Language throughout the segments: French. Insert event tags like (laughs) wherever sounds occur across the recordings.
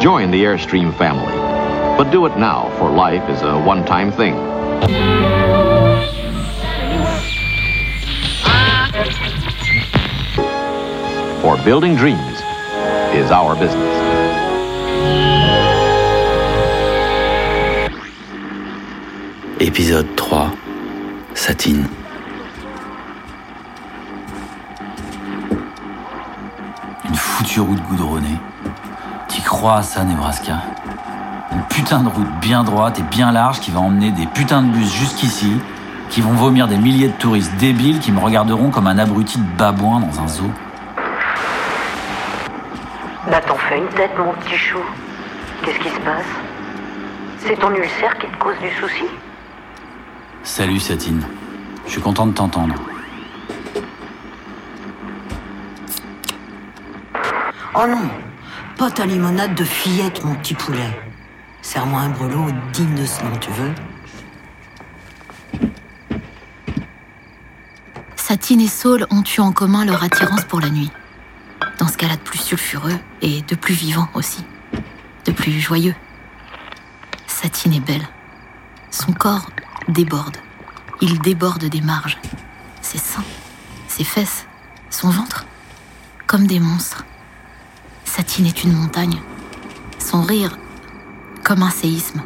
Join the Airstream family. But do it now, for life is a one-time thing. For building dreams is our business. Épisode 3 Satine Route goudronnée. T'y crois à ça, Nebraska Une putain de route bien droite et bien large qui va emmener des putains de bus jusqu'ici, qui vont vomir des milliers de touristes débiles qui me regarderont comme un abruti de babouin dans un zoo. Bah t'en fais une tête, mon petit chou. Qu'est-ce qui se passe? C'est ton ulcère qui te cause du souci? Salut Satine. Je suis content de t'entendre. Oh non, pas ta limonade de fillette, mon petit poulet. Serre-moi un brelot digne de ce nom, tu veux? Satine et Saul ont eu en commun leur attirance pour la nuit. Dans ce cas-là de plus sulfureux et de plus vivant aussi. De plus joyeux. Satine est belle. Son corps déborde. Il déborde des marges. Ses seins, ses fesses, son ventre. Comme des monstres. Satine est une montagne. Son rire, comme un séisme.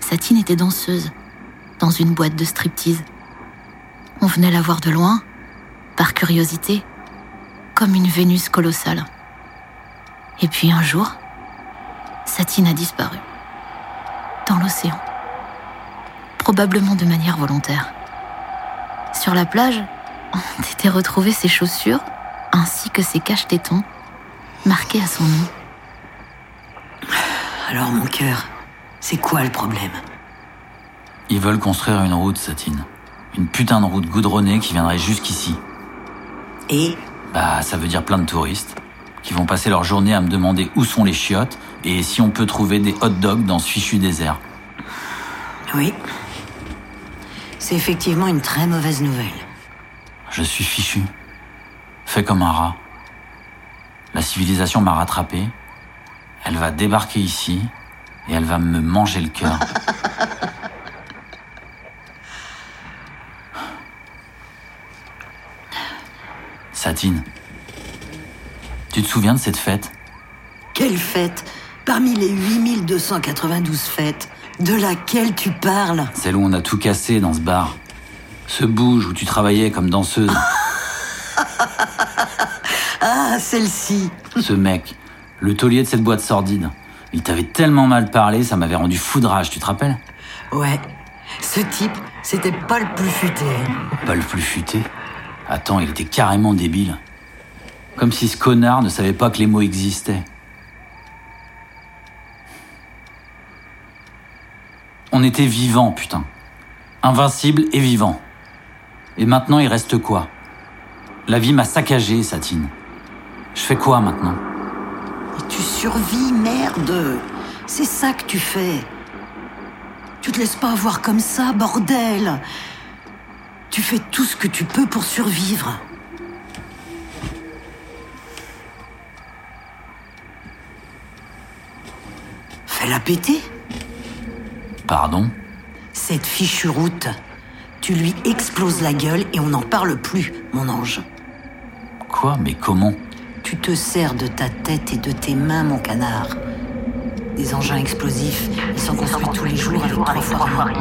Satine était danseuse, dans une boîte de striptease. On venait la voir de loin, par curiosité, comme une Vénus colossale. Et puis un jour, Satine a disparu. Dans l'océan. Probablement de manière volontaire. Sur la plage, ont (laughs) été retrouvées ses chaussures, ainsi que ses caches-tétons, marqués à son nom. Alors, mon cœur, c'est quoi le problème? Ils veulent construire une route, Satine. Une putain de route goudronnée qui viendrait jusqu'ici. Et? Bah, ça veut dire plein de touristes qui vont passer leur journée à me demander où sont les chiottes et si on peut trouver des hot dogs dans ce fichu désert. oui, c'est effectivement une très mauvaise nouvelle. Je suis fichu. Fait comme un rat. La civilisation m'a rattrapé. Elle va débarquer ici et elle va me manger le cœur. (laughs) Satine, tu te souviens de cette fête? Quelle fête? Parmi les 8292 fêtes, de laquelle tu parles? Celle où on a tout cassé dans ce bar. Ce bouge où tu travaillais comme danseuse. (laughs) Ah, celle-ci Ce mec, le taulier de cette boîte sordide. Il t'avait tellement mal parlé, ça m'avait rendu foudrage, tu te rappelles? Ouais, ce type, c'était pas le plus futé. Pas le plus futé? Attends, il était carrément débile. Comme si ce connard ne savait pas que les mots existaient. On était vivants, putain. Invincible et vivant. Et maintenant, il reste quoi? La vie m'a saccagé, Satine. Je fais quoi maintenant? Et tu survis, merde. C'est ça que tu fais. Tu te laisses pas avoir comme ça, bordel. Tu fais tout ce que tu peux pour survivre. Fais-la péter. Pardon? Cette fichue route, tu lui exploses la gueule et on n'en parle plus, mon ange. Quoi? Mais comment? Tu te sers de ta tête et de tes mains, mon canard. Des engins explosifs, ils sont construits tous les jours avec trois fois rien.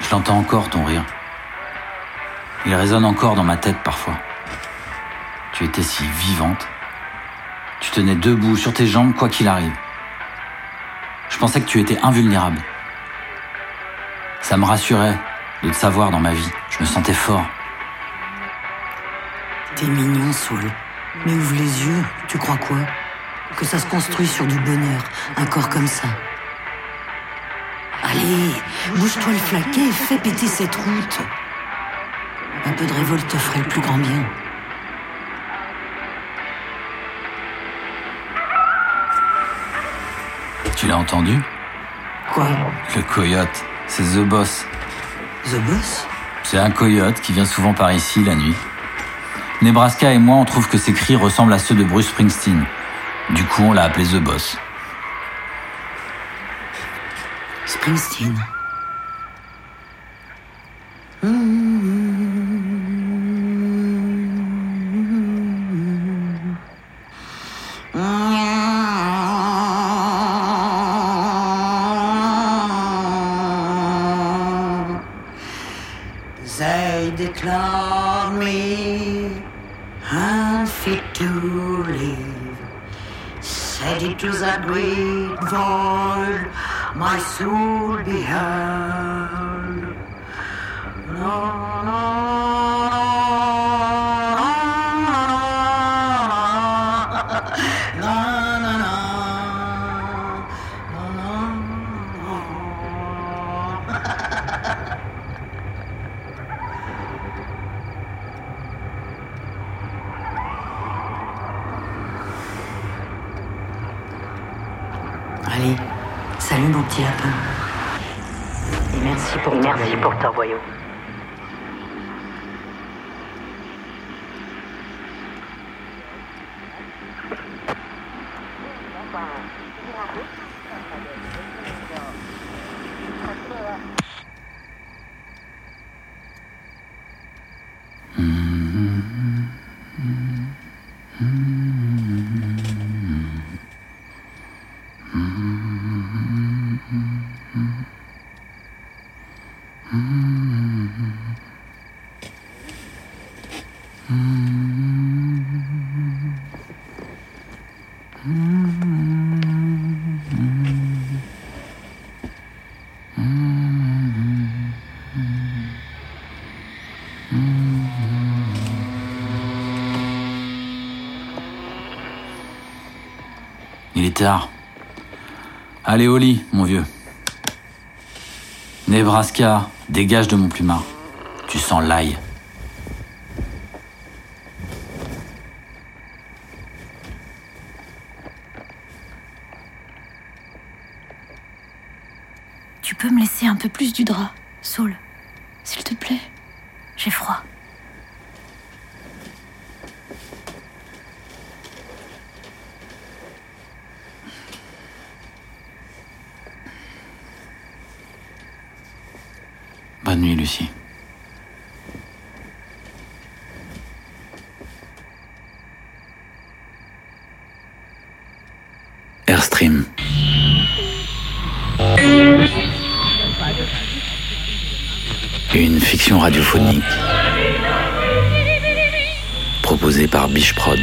Je l'entends encore ton rire. Il résonne encore dans ma tête parfois. Tu étais si vivante. Tu tenais debout sur tes jambes quoi qu'il arrive. Je pensais que tu étais invulnérable. Ça me rassurait de te savoir dans ma vie. Je me sentais fort. T'es mignon, Saul. Mais ouvre les yeux, tu crois quoi? Que ça se construit sur du bonheur, un corps comme ça. Allez, bouge-toi le flaquet et fais péter cette route. Un peu de révolte te ferait le plus grand bien. Tu l'as entendu? Quoi? Le coyote, c'est The Boss. The Boss? C'est un coyote qui vient souvent par ici la nuit. Nebraska et moi, on trouve que ses cris ressemblent à ceux de Bruce Springsteen. Du coup, on l'a appelé The Boss. They declare me unfit to live. Said it was a great void, my soul beheld. No, no, lapin. Et merci pour Et ton merci pour ton voyou. Il est tard. Allez au lit, mon vieux. Nebraska, dégage de mon plumard. Tu sens l'ail. Tu peux me laisser un peu plus du drap, Saul S'il te plaît J'ai froid. Bonne nuit, Lucie. Airstream. Une fiction radiophonique proposée par Biche Prod.